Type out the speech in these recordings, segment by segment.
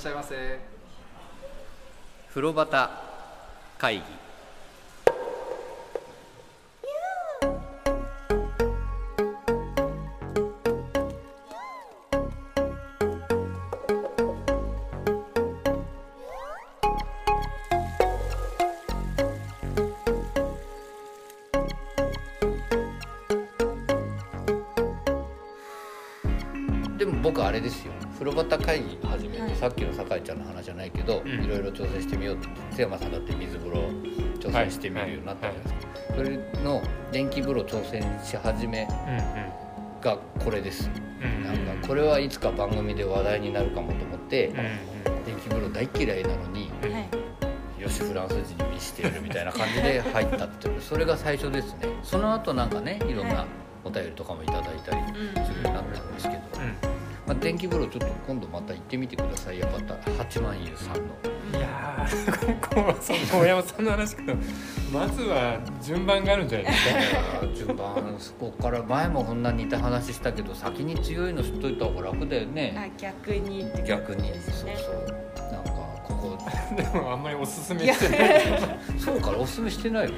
らっしゃいませ。風呂端会議。してみるようになったじゃないですか、それの電気風呂挑戦し始めうんがこれです。うんうん。なんかこれはいつか番組で話題になるかもと思って、うん電気風呂大嫌いなのにうん。はい。よしフランス人に見してやるみたいな感じで 入ったっていうそれが最初ですね。その後なんかねいろんはない。お便りとかもいただいたりうんするようになったんですけど、うん。まあ、電気風呂ちょっと今度また行ってみてくださいやっぱ八幡湯さんの。いや ーここはその大山さんの話けどまずは順番があるんじゃないですか順番そこから前もこんな似た話したけど先に強いの知っといた方が楽だよあね。逆に。って逆に。そうそう。なんかここ。でもあんまりおすすめしてない。そうからおすすめしてないよ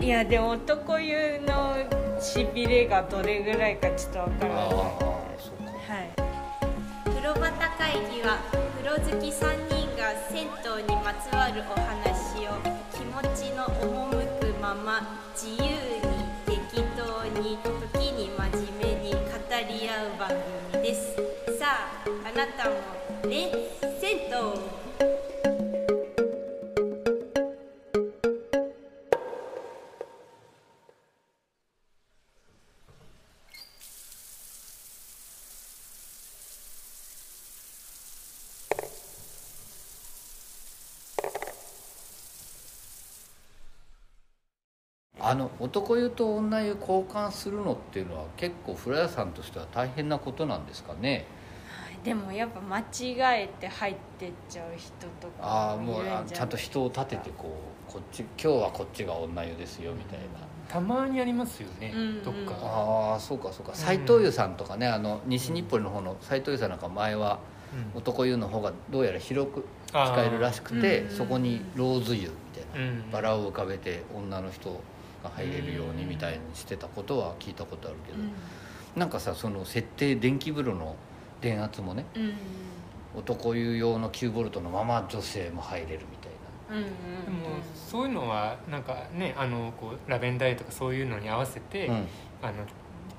いやでも男湯のしびれがどれぐらいかちょっとわからない。ああそうか。はい。風呂端会議は風呂好き3人が銭湯にまつわるお話を気持ちの赴くまま自由に適当に時に真面目に語り合う番組です。さああなたもね銭湯あの男湯と女湯交換するのっていうのは結構風呂屋さんとしては大変なことなんですかね？でもやっぱ間違えて入ってっちゃう人とああかもいるんじゃないもうあちゃんと人を立ててこうこっち今日はこっちが女湯ですよみたいな。たまにありますよね、うん。うんどっか。ああそうかそうか。斎藤湯さんとかねあの西日暮里の方の斎藤湯さんなんか前はうん。男湯の方がどうやら広く使えるらしくてそこにローズ湯みたいなうん。バラを浮かべて女の人が入れるようにみたいにしてたことは聞いたことあるけど、なんかさその設定電気風呂の電圧もね男湯用の9ボルトのまま女性も入れるみたいうんうんでもそういうのはなんかねあのこうラベンダーとかそういうのに合わせて、な、うん、あの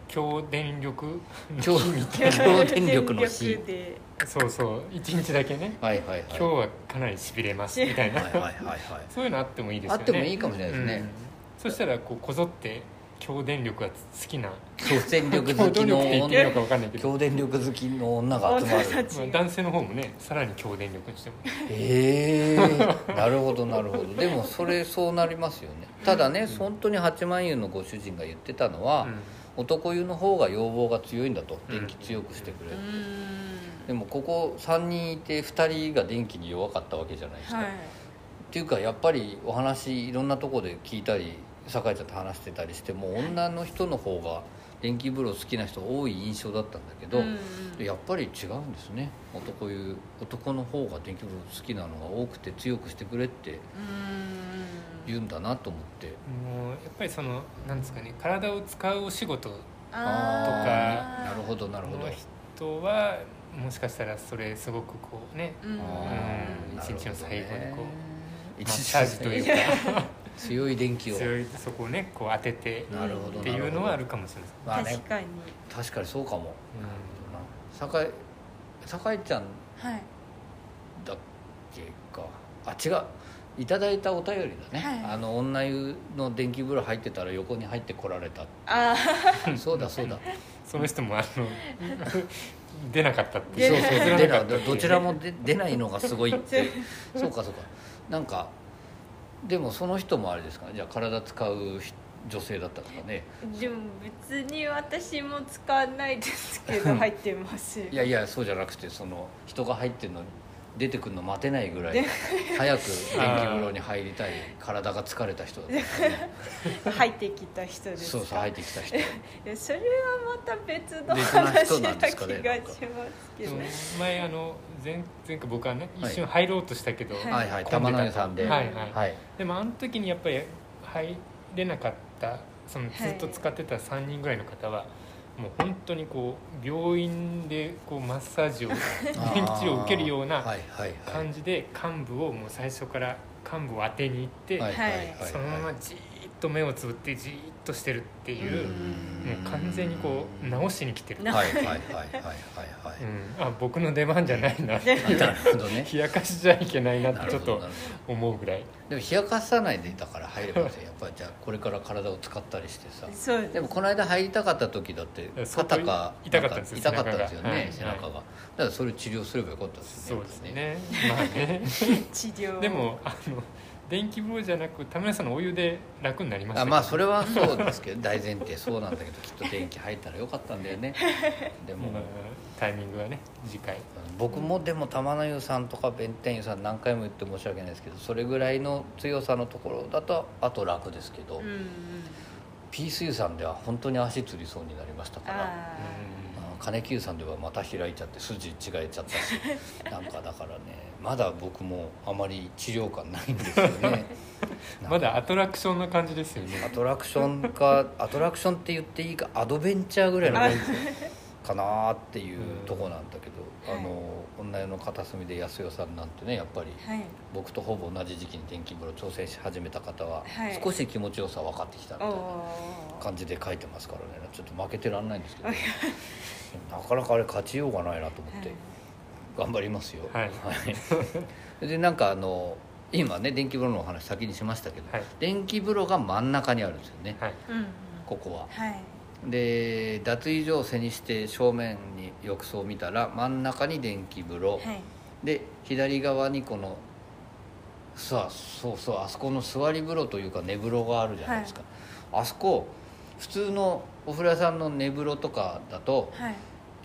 強電力 強強電力の電 C 力で。そうそう一日だけね。はいはいはい。今日はかなりしびれますみたいな。はいはいはいはい。そういうのあってもいいですよね。あってもいいかもしれないですね、うんそしたらこうこぞって強電力が好きな強電力好きの力って言っていいのか分かんないけど、強電力好きの女が集まる。男性の方もねさらに強電力にしても。へえ。なるほどなるほど。でもそれそうなりますよね。ただね、本当に八幡湯のご主人が言ってたのは、男湯の方が要望が強いんだと。うん。電気強くしてくれ、うん。でもここ3人いて2人が電気に弱かったわけじゃないですか、はい。っていうかやっぱりお話いろんなとこで聞いたり酒井ちゃんと話してたりしても女の人の方が電気風呂好きな人多い印象だったんだけど、うんうん。やっぱり違うんですね。男湯男の方が電気風呂好きなのが多くて強くしてくれってうん。言うんだなと思って。もうやっぱりそのなんですかね体を使うお仕事あー。なるほどなるほど。の人はもしかしたらそれすごくこうねうん。一日の最後にこうなるほどね。マッサージというか強い電気を。強いそこをねこう当ててなるほどっていうのはあるかもしれない。まあね確かに。確かにそうかも。う酒井酒井ちゃんはい。だっけか。あ違う。いただいたお便りだね、はい。あの女湯の電気風呂入ってたら横に入ってこられた。あ そうだそうだ。んその人もあの 出なかったってそう出そう出ななかった。どちらも出出ないのがすごいって。そうかそうか。なんかでもその人もあれですか？じゃあ体使うひ女性だったとかね。あでも別に私も使わないですけど入ってます。いやいやそうじゃなくてその人が入ってるの出てくるの待てないぐらい早く 電気風呂に入りたい体が疲れた人だった 入ってきた人ですか？そうそう入ってきた人。いやそれはまた別の話人な気がしますけど。前あの前前回僕はねはい。一瞬入ろうとしたけど、はい。はいはい玉の湯さんで。はいはい。はい。でもあの時にやっぱり入れなかったそのずっと使ってた3人ぐらいの方は、もう本当にこう病院でこうマッサージを 電池を受けるような感じで患部をもう最初から患部を当てに行って、はいはいはいそのままじーっと目をつぶってじーっとしてるっていう、うん。もう完全にこう直しに来てる、なはいはいはいはいはいはい。うん、あ僕の出番じゃないな。っていうなるほどね。冷やかしじゃいけないなっなてちょっと思うぐらい。どでも冷やかさないでだから入ればいいやっぱりじゃあこれから体を使ったりしてさ。そう。でもこの間入りたかった時だって肩か痛かったんですよ痛かったんですよね背背中が。はい。中がだからそれ治療すればよかったですよね。そうですね。まあね。治療。でもあの電気風呂じゃなく田村さんのお湯で楽になりましたあけど。まあそれはそうですけど 大前提そうなんだけどきっと電気入ったらよかったんだよね。でも。まあタイミングはね次回。僕もでも玉の湯さんとか弁天湯さん何回も言って申し訳ないですけどそれぐらいの強さのところだとあと楽ですけど、うんうん。ピース湯さんでは本当に足つりそうになりましたから金久さんではまた開いちゃって筋違えちゃったしなんかだからねまだ僕もあまり治療感ないんですよね。まだアトラクションな感じですよね。アトラクションか アトラクションって言っていいかアドベンチャーぐらいの感じかなっていうとこなんだけど、はいあの女湯の片隅で安代さんなんてねやっぱりはい。僕とほぼ同じ時期に電気風呂挑戦し始めた方は、はい。少し気持ちよさ分かってきたみたいな感じで書いてますからね。ちょっと負けてらんないんですけど、なかなかあれ勝ちようがないなと思って、頑張りますよ。はい。はい。でなんかあの今ね電気風呂のお話先にしましたけど、はい。電気風呂が真ん中にあるんですよね、はい。うんうん。ここは。はい。で脱衣所を背にして正面に浴槽を見たら真ん中に電気風呂、はい。で左側にこのさあそうそうあそこの座り風呂というか寝風呂があるじゃないですか、あそこ普通のお風呂屋さんの寝風呂とかだとはい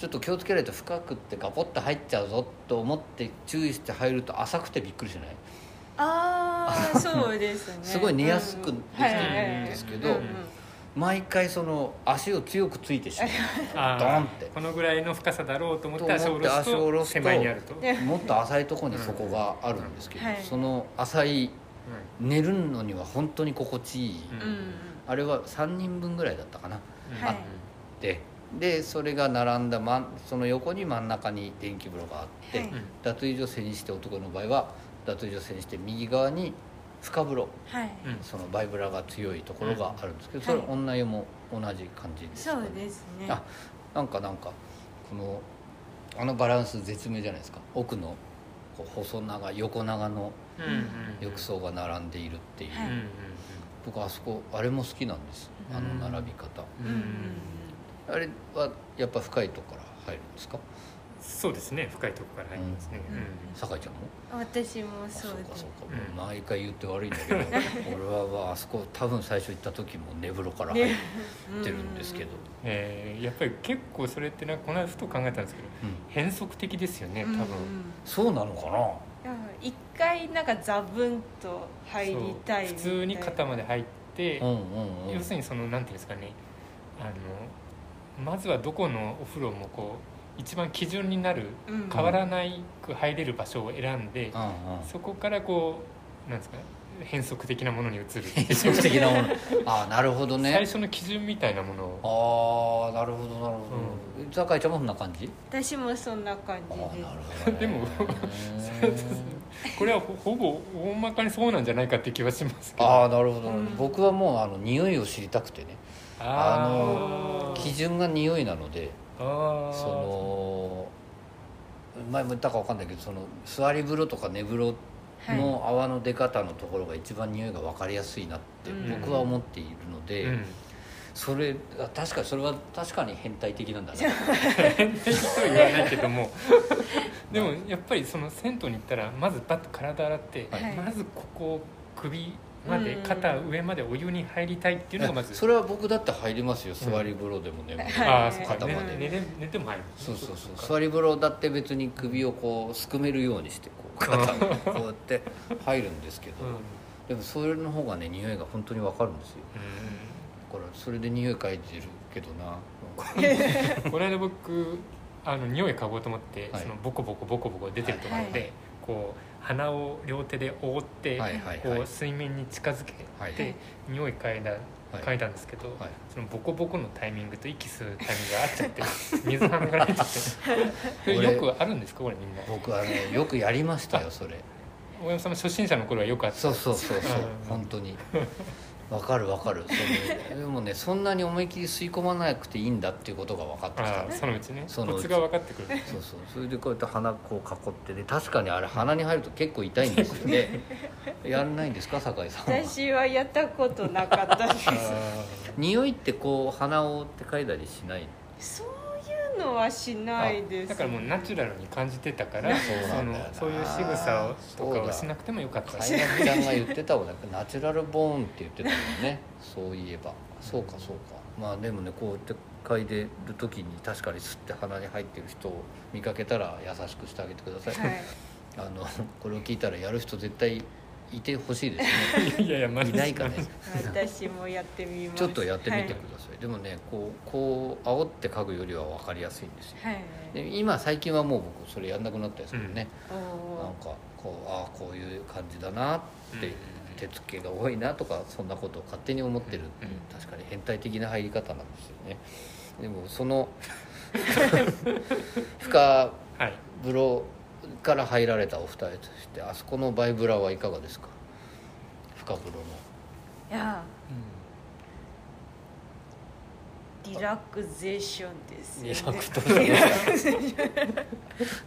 ちょっと気をつけないと深くってガポッと入っちゃうぞと思って注意して入ると浅くてびっくりしない？ああそうですね。すごい寝やすくできてるんですけどうんうん毎回その足を強くついてしまあードンって。このぐらいの深さだろうと思って足を下ろすとにあると、もっと浅いところにそこがあるんですけど、はい。その浅い寝るのには本当に心地いい、うん。うんあれは3人分ぐらいだったかな。うんはいででそれが並んだ真んその横に真ん中に電気風呂があって、はい。脱衣所背にして男の場合は脱衣所背にして右側に深風呂はい。うん。そのバイブラが強いところがあるんですけど、うんそれ女湯も同じ感じですか？ねそうですね。あなんかなんかこのあのバランス絶妙じゃないですか。奥のこう細長横長の浴槽が並んでいるっていう、僕あそこあれも好きなんです。あの並び方、うんうんうんあれはやっぱ深いとこから入るんですか？そうですね深いところから入りますね、うん。うん。酒井ちゃんも？私もあそうです。かそうか、うん。もう毎回言って悪いんだけど 俺はまああそこ多分最初行った時も寝風呂から入ってるんですけど、えーやっぱり結構それってなんかこの間ふと考えたんですけどうん。変則的ですよね多分、そうなのかな？一回なんかザブンと入りたいそう。普通に肩まで入って、うんうんうん。要するにそのなんていうんですかねあのまずはどこのお風呂もこう一番基準になるうん。変わらないく入れる場所を選んで、うんうん。そこからこうなんですか変則的なものに移る。変則的なもの。ああなるほどね。最初の基準みたいなものを。ああなるほどなるほど、酒井ちゃんもそんな感じ？私もそんな感ああじでなるほど、ね、でもこれはほほぼ大まかにそうなんじゃないかって気はしますけど。ああなるほど、うん。僕はもうあの匂いを知りたくてねあのー基準が匂いなのでその前も言ったか分かんないけどその座り風呂とか寝風呂の泡の出方のところが一番匂いが分かりやすいなってうん。僕は思っているので、うん。それあ確かにそれは確かに変態的なんだな。変態とは言わないけども。でもやっぱりその銭湯に行ったらまずパッと体洗って、はい。まずここ首まで肩上までお湯に入りたいっていうのがまずそれは僕だって入りますよ。座り風呂でもね、ああそっか肩まで寝寝寝ても入るそうそうそう。座り風呂だって別に首をこうすくめるようにしてこう肩にこうやって入るんですけど、うん。でもそれの方がね匂いが本当に分かるんですよ。だからそれで匂い嗅いでるけどな。この間僕あの匂い嗅ごうと思って、はいそのボコボコボコボコ出てるところで、はい。こう鼻を両手で覆って、はいはいはい。こう水面に近づけて、はい匂い嗅いだはい。嗅いだんですけど、はい。そのボコボコのタイミングと息吸うタイミングが合っちゃって 水鼻が出ちゃって。よくあるんですかこれみんな。僕はねよくやりましたよそれ。大山さんも初心者の頃はよくあった。そうそうそうそううん。本当にわかるわかる。そのでもねそんなに思い切り吸い込まなくていいんだっていうことが分かってきた。ああそのうちね。そのうち。コツが分かってくる。そうそう。それでこうやって鼻こう囲ってで確かにあれ鼻に入ると結構痛いんですよ。ねやんないんですか酒井さんは？私はやったことなかったです。匂いってこう鼻を覆って嗅いだりしないそうのはしないです。だからもうナチュラルに感じてたからそうなんだよな。のそういう仕草をとかをしなくてもよかった。かいなちゃんが言ってたもんねナチュラルボーンって言ってたもんね。そういえば。そうかそうか。まあでもねこうやって嗅いでる時に確かに吸って鼻に入ってる人を見かけたら優しくしてあげてください、はい。あのこれを聞いたらやる人絶対いてほしいですね。いやいやマジいないかね。私もやってみます。ちょっとやってみてはください、でもねこうこう煽って嗅ぐよりは分かりやすいんですよ。い、はい。で今最近はもう僕それやんなくなったですけどね、おー。なんかこうああこういう感じだなって、うん手付けが多いなとかそんなことを勝手に思ってる、うん。確かに変態的な入り方なんですよね。でもその 深はい。風呂から入られたお二人としてあそこのバイブラはいかがですか？深風呂の。いやリラクゼーションですよね。リラクトショ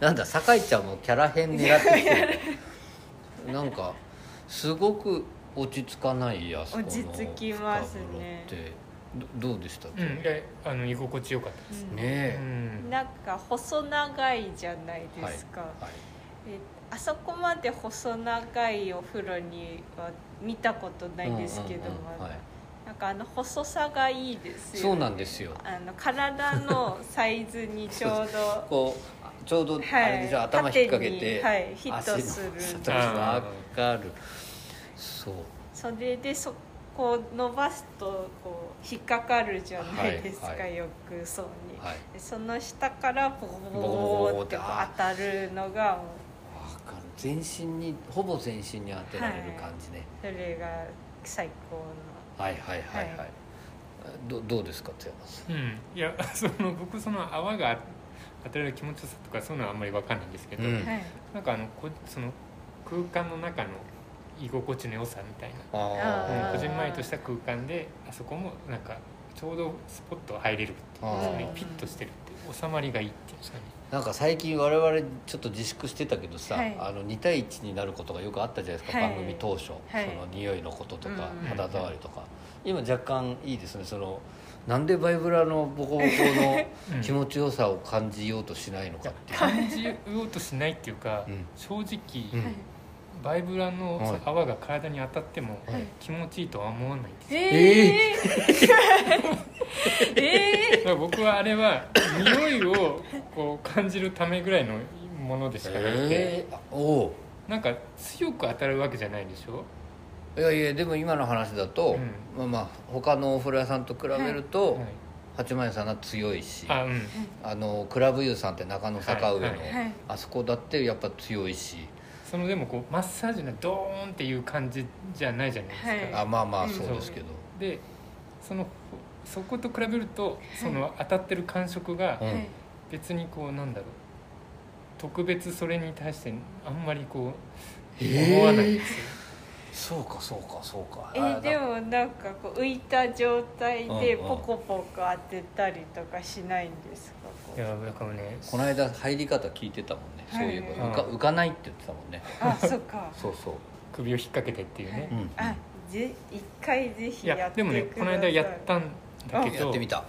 なんだ酒井ちゃんもキャラ変狙ってきて。るなんかすごく落ち着かないあそこの落ち着きますねどどうでした？っけ、うん、いやあの居心地よかったです、うん。ねえ、うん。なんか細長いじゃないですか、はいえあそこまで細長いお風呂には見たことないですけども、うんうんうんはい。なんかあの細さがいいですよ、そうなんですよ。あの体のサイズにちょうど。こうちょうどあれでしょ、はい頭引っ掛けて、はいフィット足のするわかる。そう。それでそこを伸ばすとこう引っかかるじゃないですか、はいはい。浴槽に、はい。でその下からボコボコボコって当たるのが全身にほぼ全身に当てられる感じね、それが最高はい、はいはいはいはい。どどうですか津山さん？うん、いや その僕その泡が当てられる気持ちよさとかそういうのはあんまり分かんないんですけど、うん。なんかあのこその空間の中の居心地の良さみたいな。こじんまりとした空間であそこもなんかちょうどスポット入れるっていう。んですかねあーピッとしてるっていう収まりがいいっていうんですかね。なんか最近我々ちょっと自粛してたけどさ、はい。あの2対1になることがよくあったじゃないですか、はい。番組当初、はい。その匂いのこととか、うん肌触りとか。今若干いいですね。そのなんでバイブラのボコボコの 気持ちよさを感じようとしないのかっていう、感じようとしないっていうか、うん。正直、うんバイブラのはい。泡が体に当たってもはい。気持ちいいとは思わないんですよ。えー、えだから僕はあれは匂いをこう感じるためぐらいのものでしかなくて、えー。あおう。なんか強く当たるわけじゃないでしょ？いやいやでも今の話だと、うん。まあまあ他のお風呂屋さんと比べると、はい。八幡屋さんは強いしあうん。あのクラブユーさんって中野坂上の、はい。はい。あそこだってやっぱ強いしそのでもこうマッサージのドーンっていう感じじゃないじゃないですか、はい。あまあまあうん。そうですけど、でそのそこと比べるとその当たってる感触が別にこうなんだろう。特別それに対してあんまりこう思わないんですよ、そうかそうかそうか。えあでもなんか。こう浮いた状態でポコポコ当てたりとかしないんですか？こいうやだからねこの間入り方聞いてたもんね、はい。そういえば。うん。浮か浮かないって言ってたもんね。あそっか。そうそう、首を引っ掛けてっていうね、うん。あぜ一回ぜいひやってください。やでもねこの間やったんだけど。やってみた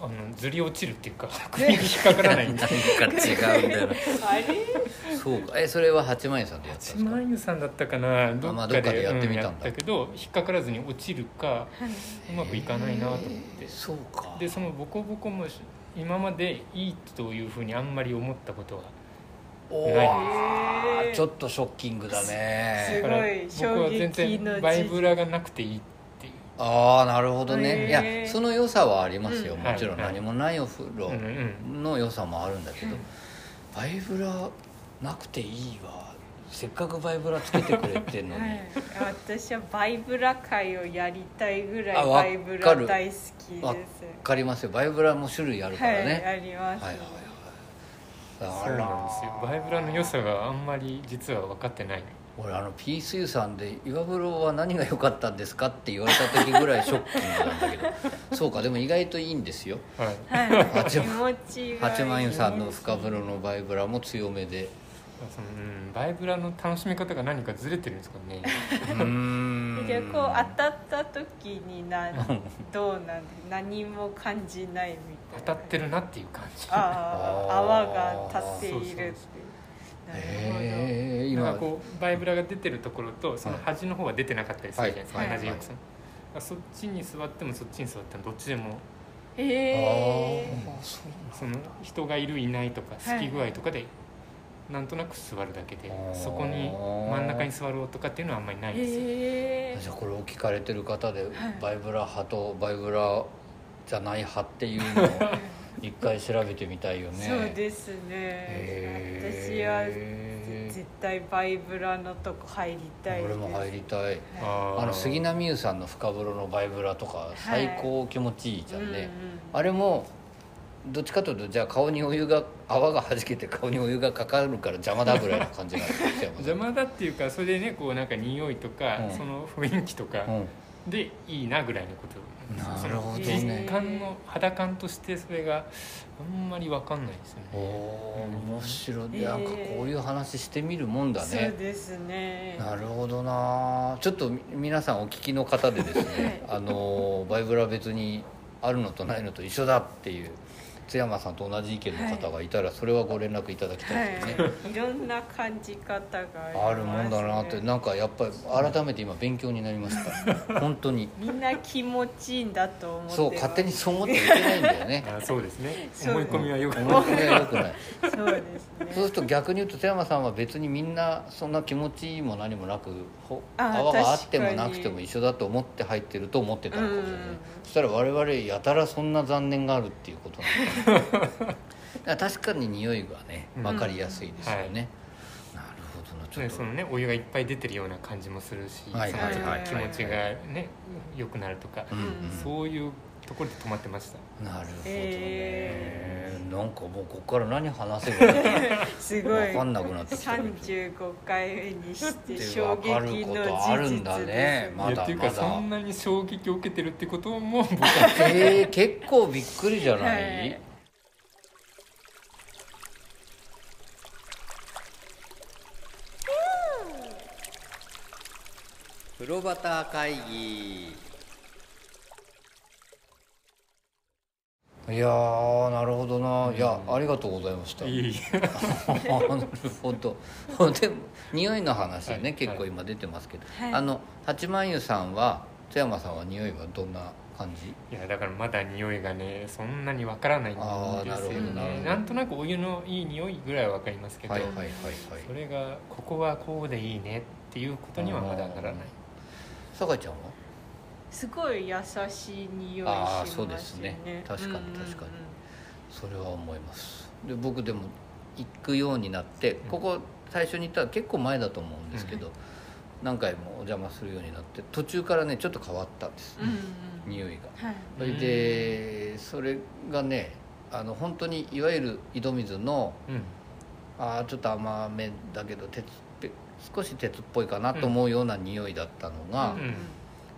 あのずり落ちるっていうか 首に引っかからないんで何か違うんだよな。あれ？そうか。えそれは八幡屋さんでやったんです八か幡湯さんだったかなどっかで,、まあどっかでやってみたんだ。うやったけど引っかからずに落ちるかうまくいかないなと思って。そうか。でそのボコボコも今までいいというふうにあんまり思ったことはおないーへーちょっとショッキングだすねごい。だから僕は全然バイブラがなくていいってああなるほどね。へいやーその良さはありますよ。うん。もちろんはい。何もないお風呂の良さもあるんだけどうん。バイブラなくていいわ。せっかくバイブラつけてくれてんのに。はい、私はバイブラ会をやりたいぐらいバイブラ大好きです。わかりますよ。バイブラも種類あるかはい、らねあります、はいはいはい。そうあなんですよ。らバイブラの良さがあんまり実は分かってない俺あのピースユーさんで「岩風呂は何が良かったんですか?」って言われた時ぐらいショッキングなんだけど。そうかでも意外といいんですよ。はい。はい、八気持ちがいい八幡湯さんの深風呂のバイブラも強めで。そのうんバイブラの楽しみ方が何かずれてるんですかね。うーん。でこう当たった時になどうなんで何も感じないみ当たいな。たってるなっていう感じ。ああ泡が立っているっていうえ今。なんかこうバイブラが出てるところとその端の方は出てなかったりするじゃないですか、はい。同じ浴槽、そっちに座ってもそっちに座ってもどっちでもえああそうその人がいるいないとかはい。好き具合とかでなんとなく座るだけで、そこに真ん中に座ろうとかっていうのはあんまりないですよ、へえじゃあこれを聞かれてる方ではい。バイブラ派とバイブラじゃない派っていうのを 一回調べてみたいよね。そうですね。私はへ絶対バイブラのとこ入りたいです。俺も入りたい。あの杉並優さんの深風呂のバイブラとか最高気持ちいいじゃんね、うんうんあれもどっちかというとじゃあ顔にお湯が泡がはじけて顔にお湯がかかるから邪魔だぐらいの感じなんですよ邪魔だっていうかそれでねこうなんか匂いとか、うん。その雰囲気とかうんでいいなぐらいのこと。なるほどね。その実感の肌感としてそれがあんまり分かんないですよおねお面白い、えーなんかこういう話してみるもんだそうねですね。なるほどな。ちょっとみ皆さんお聞きの方でですね あのバイブラ別にあるのとないのと一緒だっていう津山さんと同じ意見の方がいたらそれはご連絡いただきたいですね、はい、いろんな感じ方があります、ね、あるもんだなってなんかやっぱり改めて今勉強になりました 本当に。みんな気持ちいいんだと思ってそう勝手にそう思ってはいけないんだよね。あそうですね。思い込みはよく思い込みは良くない。そうですね。そうすると逆に言うと津山さんは別にみんなそんな気持ちいいも何もなく泡があってもなくても一緒だと思って入ってると思ってたのかもしれないうんそしたら我々やたらそんな残念があるっていうことなんだだから確かに匂いがねうん。分かりやすいですよね、はい。なるほどなちょね、っと、そのねお湯がいっぱい出てるような感じもするし、はいそのはいはい。気持ちがね良くなるとか、うんうん。そういうところで止まってました。なるほどね、えなんかもうここから何話せばいい すごい。分かんなくなってきた。けど35回目にして衝撃の分かることあるんだ事実ですねまだ。いやっていうかまだそんなに衝撃を受けてるってことも僕はえー、結構びっくりじゃない、はい風呂端会議。いやーなるほどな、いやありがとうございました。いい なるほど。でも匂いの話ね、はい。結構今出てますけど、はい。あの八幡湯さんは津山さんは匂いはどんな感じ？いやだからまだ匂いがねそんなにわからないんですよあーなるほどな。るほどねなんとなくお湯のいい匂いぐらいはわかりますけど、はいはいはいはい。それがここはこうでいいねっていうことにはまだならない酒井ちゃんは？すごい優しい匂いしますそうですね。確かにうんうんうん。確かに。それは思います。で僕でも行くようになってここ最初に行ったら結構前だと思うんですけど、何回もお邪魔するようになって途中からねちょっと変わったんです、うんうん。匂いが。はい。それでそれがねあの本当にいわゆる井戸水のうん。あーちょっと甘めだけど鉄少し鉄っぽいかなと思うような匂いだったのが、うん。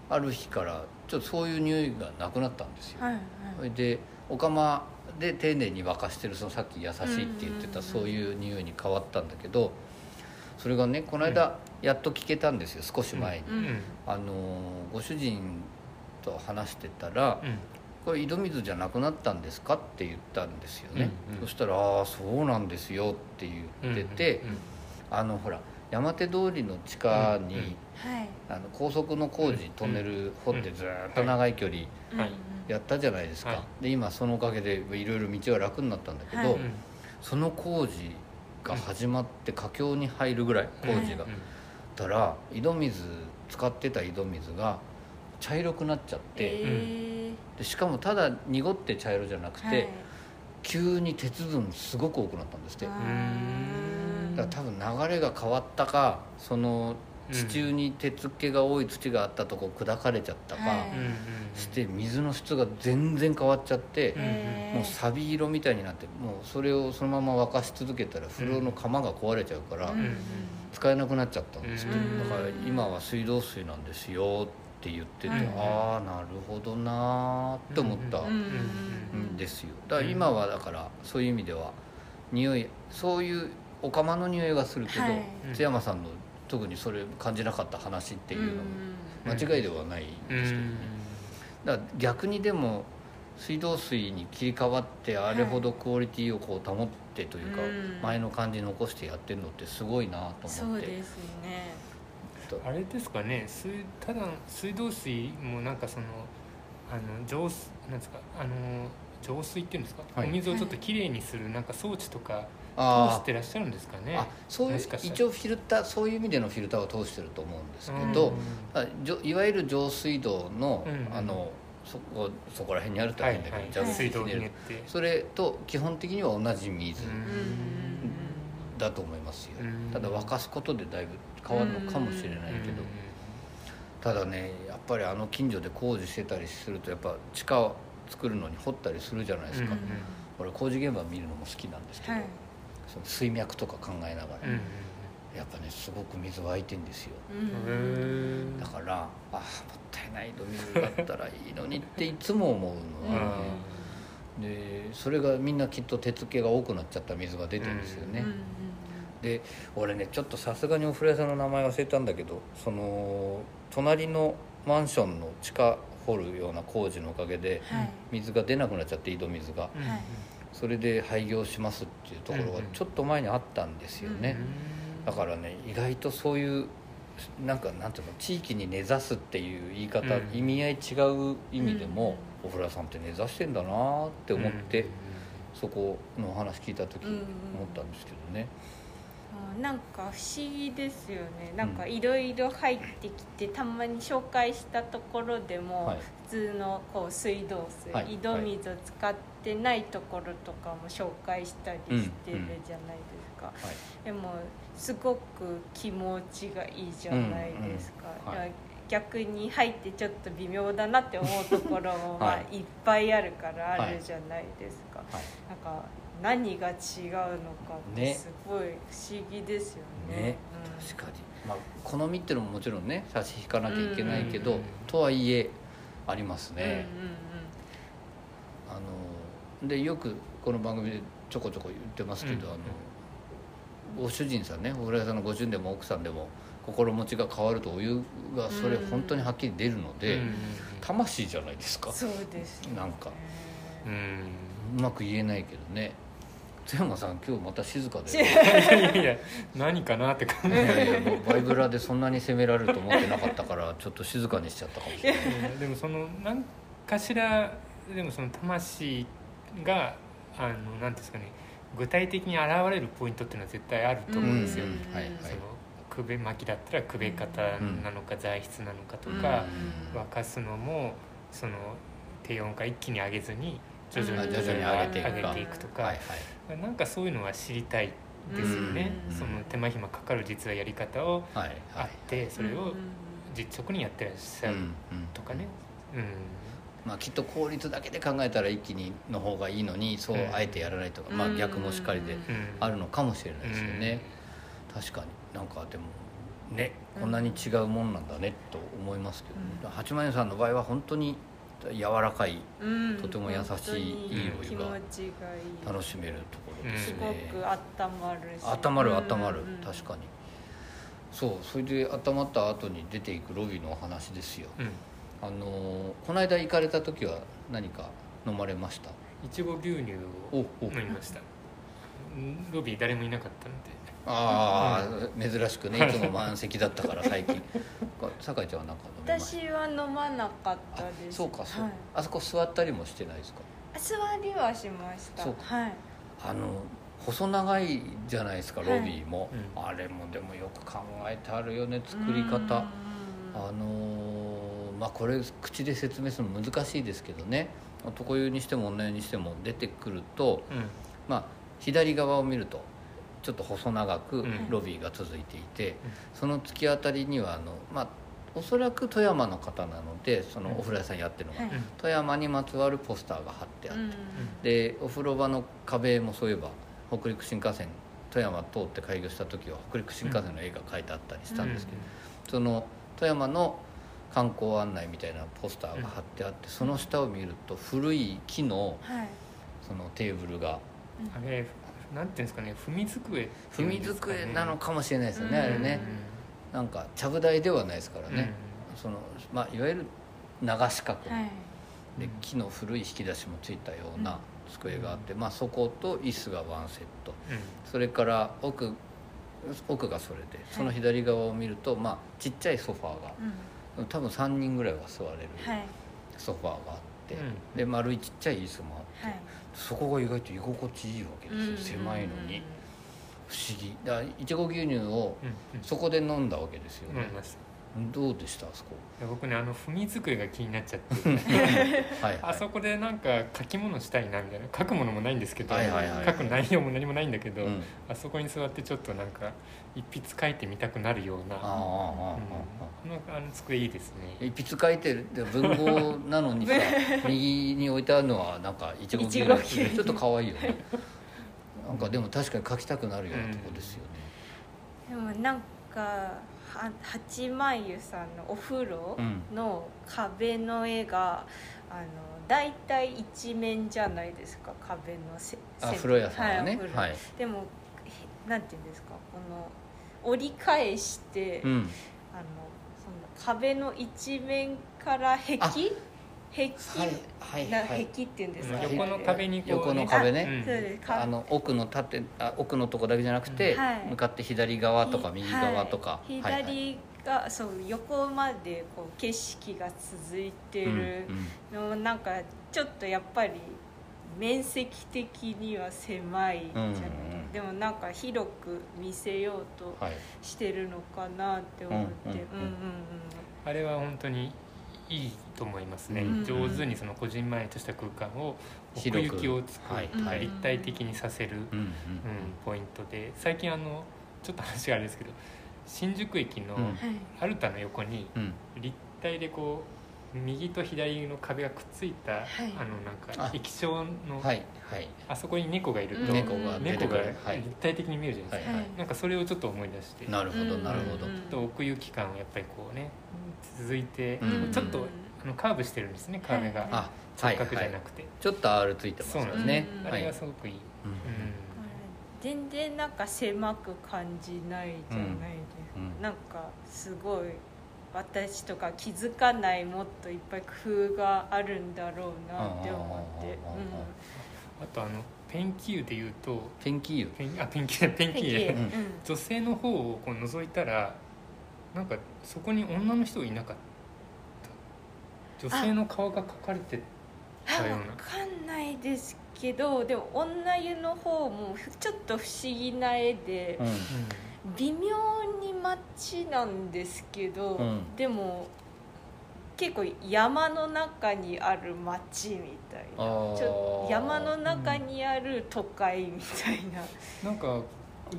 ある日からちょっとそういう匂いがなくなったんですよ。はいはい。それでお釜で丁寧に沸かしてるそのさっき優しいって言ってたうんそういう匂いに変わったんだけどそれがねこの間やっと聞けたんですよ少し前に、うん。うん。あのーご主人と話してたらうん。これ井戸水じゃなくなったんですか?」って言ったんですよね、うんうん。そしたら「ああそうなんですよ」って言ってて、うんうん。あのほら山手通りの地下に、うんあの高速の工事、うんトンネル掘ってずーっと長い距離はい。やったじゃないですか、はい。で今そのおかげでいろいろ道が楽になったんだけど、はい。その工事が始まって佳境に入るぐらい工事が、うんたら井戸水使ってた井戸水が茶色くなっちゃって、えでしかもただ濁って茶色じゃなくて、ーはい。急に鉄分すごく多くなったんですって。あだーから多分流れが変わったかその地中に鉄気が多い土があったとこ砕かれちゃったか、して水の質が全然変わっちゃって、えーもうサビ色みたいになってもうそれをそのまま沸かし続けたら風呂の釜が壊れちゃうから、使えなくなっちゃったんですけど、うん。だから今は水道水なんですよって言ってて、うんああなるほどなーって思ったんですよ。だから今はだからそういう意味では匂いそういうお釜の匂いがするけど、はい。津山さんの特にそれ感じなかった話っていうのも間違いではないんうんですけどね、だから逆にでも水道水に切り替わってあれほどクオリティをこう保ってというか、うん。前の感じ残してやってるのってすごいなとそ思って。うですね。あれですかね水ただ水道水もなんかそのあの浄水なんですかあの浄水っていうんですか、はい。お水をちょっときれいにするなんか装置とか通あしてらっしゃるんですかね。あそういう一応フィルターそういう意味でのフィルターを通してると思うんですけど、うん。あじょいわゆる浄水道の,、うんあのそこそこら辺にあるとはい変だけど、はい蛇口水道ひねるひねって。それと基本的には同じ水うん。だと思いますよ、うん。ただ沸かすことでだいぶ変わるのかもしれないけど、ただねやっぱりあの近所で工事してたりするとやっぱ地下を作るのに掘ったりするじゃないですか、うん。俺工事現場見るのも好きなんですけど、はいその水脈とか考えながら、うんうんやっぱねすごく水湧いてんですよ。だからああもったいないと水だったらいいのにっていつも思うのはね、でそれがみんなきっと鉄気が多くなっちゃった水が出てるんですよね、うんで俺ねちょっとさすがにお風呂屋さんの名前忘れたんだけどその隣のマンションの地下掘るような工事のおかげではい。水が出なくなっちゃって井戸水が。うんはいそれで廃業しますっていうところがうんちょっと前にあったんですよね、だからね意外とそういうなんかなんていうの地域に根ざすっていう言い方、うん。意味合い違う意味でも、お風呂屋さんって根ざしてんだなって思って、そこのお話聞いた時うん思ったんですけどね、あなんか不思議ですよね。なんかいろいろ入ってきてたまに紹介したところでも、はい。普通のこう水道水、はい井戸水を使ってないところとかも紹介したりしてるじゃないですか、はい。でもすごく気持ちがいいじゃないですか、うんうん。逆に入ってちょっと微妙だなって思うところもまあはい。いっぱいあるからあるじゃないですか、はい。なんか何が違うのかってね。すごい不思議ですよね。ね。うん。確かに、まあ、好みっていうのももちろんね差し引かなきゃいけないけど、うん。とはいえありますね、あのでよくこの番組でちょこちょこ言ってますけど、うん。あのご主人さんねお風呂屋さんのご主人でも奥さんでも心持ちが変わるとお湯がそれうん本当にはっきり出るので、うん魂じゃないですか。そうですよね。なんかうんうまく言えないけどね津山さん今日また静かで。いやいや何かなって感じいやいやもうバイブラでそんなに責められると思ってなかったからちょっと静かにしちゃったかもしれない。でもその何かしらでもその魂があのなんですかね具体的に現れるポイントっていうのは絶対あると思うんですよ、うん。はいはい。そのくべ巻きだったらくべ方なのか材質なのかとか、うん。沸かすのもその低温化一気に上げずに徐々にうん徐々に上げていくか。上げていくとか、はいはい。なんかそういうのは知りたいですよね、うん。その手間暇かかる実はやり方をはいあはい。ってそれを実直にやってらっしゃるとかね、うんまあ、きっと効率だけで考えたら一気にの方がいいのにそううん。あえてやらないとか、まあ、うん逆もしかりでうん。あるのかもしれないですよね、確かに。なんかでもねこんなに違うもんなんだねと思いますけど、ね。八幡屋さんの場合は本当に柔らかいうん。とても優しいいいお湯が気持ちがいい。楽しめるところです。すね、ごく温まるし。温まる温まる、うん。確かに。そうそれで温まった後に出ていくロビーのお話ですよ。うん。あのーこの間行かれた時は何か飲まれました？いちご牛乳おをお飲みました。うんロビー誰もいなかったのでああ、珍しくねいつも満席だったから 最近。こ酒井ちゃんは何か飲みました？私は飲まなかったです。そうかそう、はい。あそこ座ったりもしてないですか？あ座りはしました。そうか。はい。あの細長いじゃないですかロビーも、うん。あれもでもよく考えてあるよね作り方。うん。あのーまあこれ口で説明するの難しいですけどね。男湯にしても女湯にしても出てくると、うん。まあ、左側を見るとちょっと細長くうん。ロビーが続いていて、その突き当たりにはあの、まあ、おそらく富山の方なのでそのお風呂屋さんやってるのが、はい。富山にまつわるポスターが貼ってあって、うん。でお風呂場の壁もそういえば北陸新幹線富山通って開業した時は北陸新幹線の絵が描いてあったりしたんですけど、その富山の観光案内みたいなポスターが貼ってあって、その下を見ると古い木のはい。そのテーブルがなんていうんですかね踏み机ってい踏みうんですかね。机なのかもしれないですよね、うん。あれね、なんかちゃぶ台ではないですからね、そのまあいわゆる流し角、はい。で木の古い引き出しもついたような机があって、まあ、そこと椅子がワンセット。うん。それから奥奥がそれでその左側を見ると、まあ、ちっちゃいソファーが。うん。多分3人ぐらいは座れるはい。ソファーがあって、うん。で丸いちっちゃい椅子もあって、はい。そこが意外と居心地いいわけですよ、狭いのに。不思議。だからいちご牛乳をそこで飲んだわけですよね。飲み、ましたどうでしたあそこ？いや僕ねあの踏み机が気になっちゃって。はいはい。あそこでなんか書き物したいなみたいな。書くものもないんですけど、はいはいはい。書く内容も何もないんだけど、うん。あそこに座ってちょっとなんか一筆書いてみたくなるような。ああああああうん。あのあの机いいですね。一筆書いてる？で文豪なのにさ 右に置いてあるのはなんかいちごちょっと可愛いよね。なんかでも確かに書きたくなるようなとこですよね、でもなんかは八幡湯さんのお風呂の壁の絵が、あの大体一面じゃないですか。壁のせせあ風呂屋さんはね。いお風呂。はい、でもへなんていうんですかこの折り返して、うん、あのその壁の一面から壁あ壁、は壁っていうんですか、横の壁にこう、横の壁ね。うんそうです。かあの奥の縦あ奥のとこだけじゃなくて、はい。向かって左側とか右側とか、はい。はいはい。左が、そう横までこう景色が続いてるうんうなんかちょっとやっぱり面積的には狭いじゃない、うんうんでもなんか広く見せようとはい。してるのかなって思って。うんうん。うんうんうん。あれは本当にいいと思いますね、うん。上手にそのこじんまりとした空間を奥行きを作はいる、はい。立体的にさせる、うんうんうん。ポイントで最近あのちょっと話があれですけど新宿駅のアルタの横にうん。立体でこう右と左の壁がくっついた、あのなんあ。か液晶の、はいはい。あそこに猫がいると、うん。猫が猫が立体的に見えるじゃないですか、はいはい。なんかそれをちょっと思い出して。なるほどうんなるほど、うん。ちょっと奥行き感をやっぱりこうね続いて、うん。ちょっとあのカーブしてるんですね壁が、はいあ直角じゃなくて、ちょっと R ついてますよそうなんですね。あれがすごくいい、うん。全然なんか狭く感じないじゃないですか、うん。うんなんかすごい私とか気づかないもっといっぱい工夫があるんだろうなって思って。あとあのペンキ湯でいうとペンキ湯。ペンあペンキペンペンキキ湯。うん。女性の方をこう覗いたらなんかそこに女の人いなかった。女性の顔が描かれてあたような。分かんないですけどでも女湯の方もちょっと不思議な絵でうん。微妙に街なんですけど、うん。でも結構山の中にある街みたいな。ちょ山の中にある都会みたいな、なんか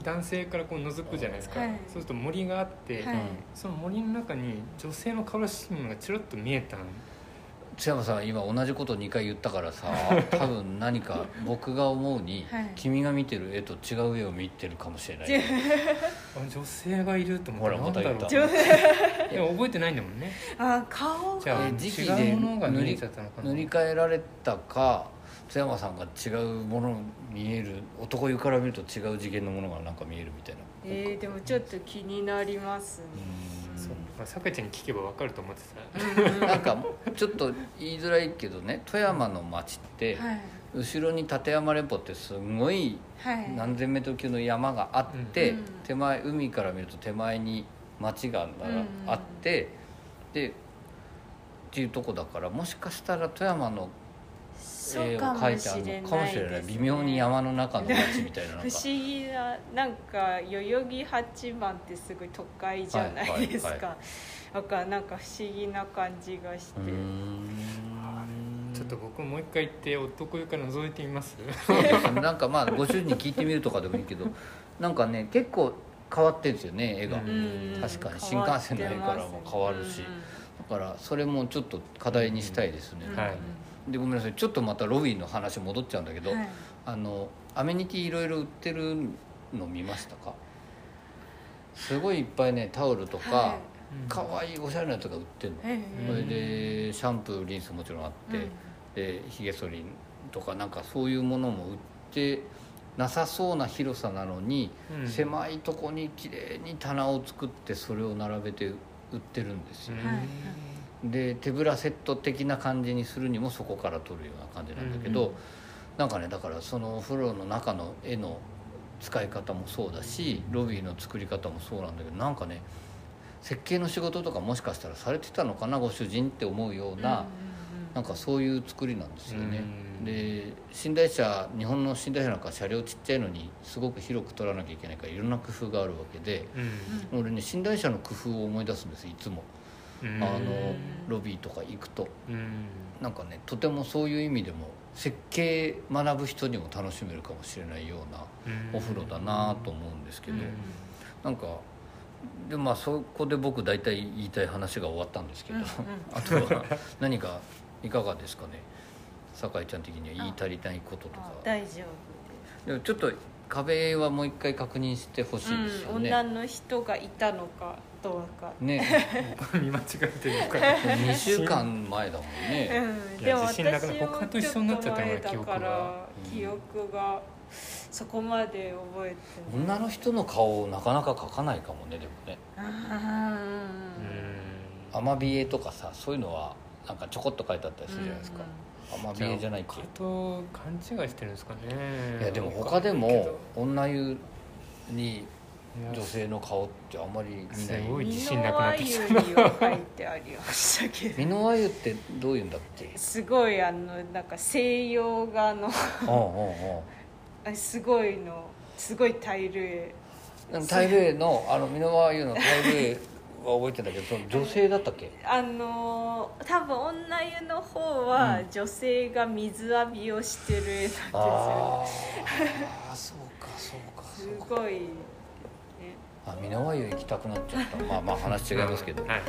男性からこう覗くじゃないですか、はい。そうすると森があって、はい。その森の中に女性の顔らしいものがちらっと見えたん。津山さん今同じこと2回言ったからさ 多分何か僕が思うに、はい。君が見てる絵と違う絵を見てるかもしれない。あ女性がいると思ってほらまた言った。でも覚えてないんだもんね。あ顔じゃあえ時期で塗り替えられたか津山さんが違うもの見える男湯から見ると違う次元のものがなんか見えるみたいな。えー、でもちょっと気になります。ねうーん。そうまあさくちゃんに聞けば分かると思ってた。なんかちょっと言いづらいけどね富山の町って、はい。後ろに立山連峰ってすごいはい。何千メートル級の山があって、うん。手前海から見ると手前に町がなうん。あって、でっていうとこだからもしかしたら富山の絵をかもし描いてあるれのかもしれないですね微妙に山の中の町みたいななん 不か思議ななんか代々木八幡ってすごい都会じゃないですか、はいはい。だからなんか不思議な感じがして、ちょっと僕もう一回行って男湯から覗いてみます？なんかまあご主人に聞いてみるとかでもいいけどなんかね結構変わってるんですよね絵が、確かに。新幹線の絵からも変わるし。だからそれもちょっと課題にしたいですね、うん。はいでごめんなさい。ちょっとまたロビーの話戻っちゃうんだけど、はい。あのアメニティいろいろ売ってるの見ましたか？すごいいっぱいねタオルとか、はかわいいおしゃれなやつが売ってるの、それえでシャンプーリンスもちろんあって、うん。でひげ剃りとかなんかそういうものも売ってなさそうな広さなのに、うん。狭いとこに綺麗に棚を作ってそれを並べて売ってるんですよ、うんで手ぶらセット的な感じにするにもそこから撮るような感じなんだけど、うんなんかねだからそのお風呂の中の絵の使い方もそうだしロビーの作り方もそうなんだけどなんかね設計の仕事とかもしかしたらされてたのかなご主人って思うような、なんかそういう作りなんですよね。うんで寝台車日本の寝台車なんか車両ちっちゃいのにすごく広く取らなきゃいけないからいろんな工夫があるわけでうん俺ね寝台車の工夫を思い出すんですいつも。うん。あのロビーとか行くと。うん。なんかねとてもそういう意味でも設計学ぶ人にも楽しめるかもしれないようなお風呂だなと思うんですけど、うん。なんかでまあそこで僕大体言いたい話が終わったんですけど、うんうん。あとは何かいかがですかね。酒井ちゃん的には言い足りないこととか。あ大丈夫でもちょっと壁はもう一回確認してほしいですうん、よね、女の人がいたのかどうか、ね。僕見間違えてるのか2週間前だもんね。うん、いやでも自信なくな私も他と一緒になっちゃったのちょっと前だか記憶がら記憶がそこまで覚えて女の人の顔をなかなか描かないかもねでもね。あうん。アマビエとかさそういうのはなんかちょこっと書いてあったりするじゃないですか、アマビエじゃないっと勘違いしてるんですかね。いやでも他でも女湯に女性の顔ってあんまり見ない。すごいうん自信なくなってきた美濃鮎には書いてありましたけど。美濃鮎ってどういうんだっけ？すごいあのなんか西洋画の。うんうんうん。あすごいのすごいタイル絵。でもタイル絵のあの美濃鮎のタイル絵は覚えてんだけどその 女性だったっけ？あのー多分女湯の方はうん。女性が水浴びをしてる絵なんですよ。ね、ああそうかそうかすごい、ね、あ美濃鮎行きたくなっちゃった。まあまあ話違いますけど、はい。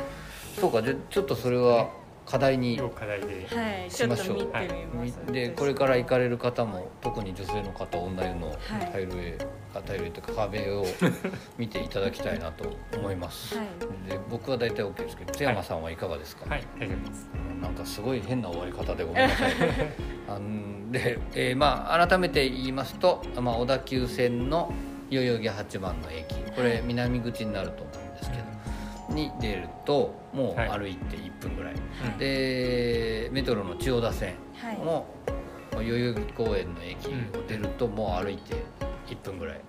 そうか。じゃあちょっとそれは課題に要課題で。はい。ちょっとしましょう。見てみます、でこれから行かれる方も特に女性の方女湯のはい。タイル絵、あタイル絵というか壁を 見ていただきたいなと思います、はい。で僕は大体 OK ですけど津山さんはいかがですか、はい。大丈夫です。なんかすごい変な終わり方でごめんなさい あんで、えーまあ、改めて言いますと、まあ、小田急線の代々木八幡の駅。これ南口になると思うんですけど、に出るともう歩いて1分ぐらい、でメトロの千代田線はい。も代々木公園の駅を出るともう歩いて1分ぐらい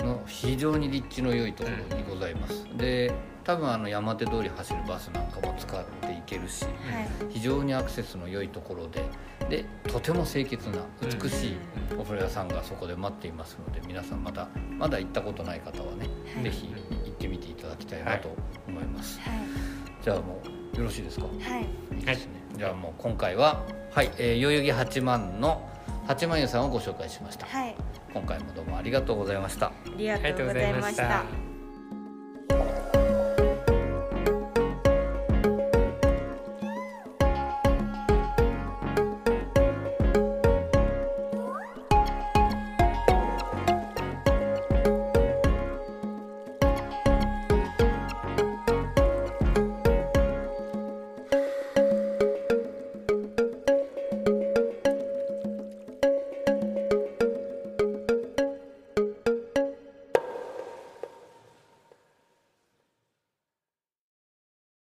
うん。の非常に立地の良いところにございます、で多分あの山手通り走るバスなんかも使っていけるしはい。非常にアクセスの良いところででとても清潔な美しいお風呂屋さんがそこで待っていますので皆さんまだまだ行ったことない方はね、はい。ぜひ行ってみていただきたいなと思います、はい。じゃあもうよろしいですか？はい。いいですね、じゃあもう今回ははい、えー代々木八幡の八幡湯さんをご紹介しました。はい。今回もどうもありがとうございました。ありがとうございました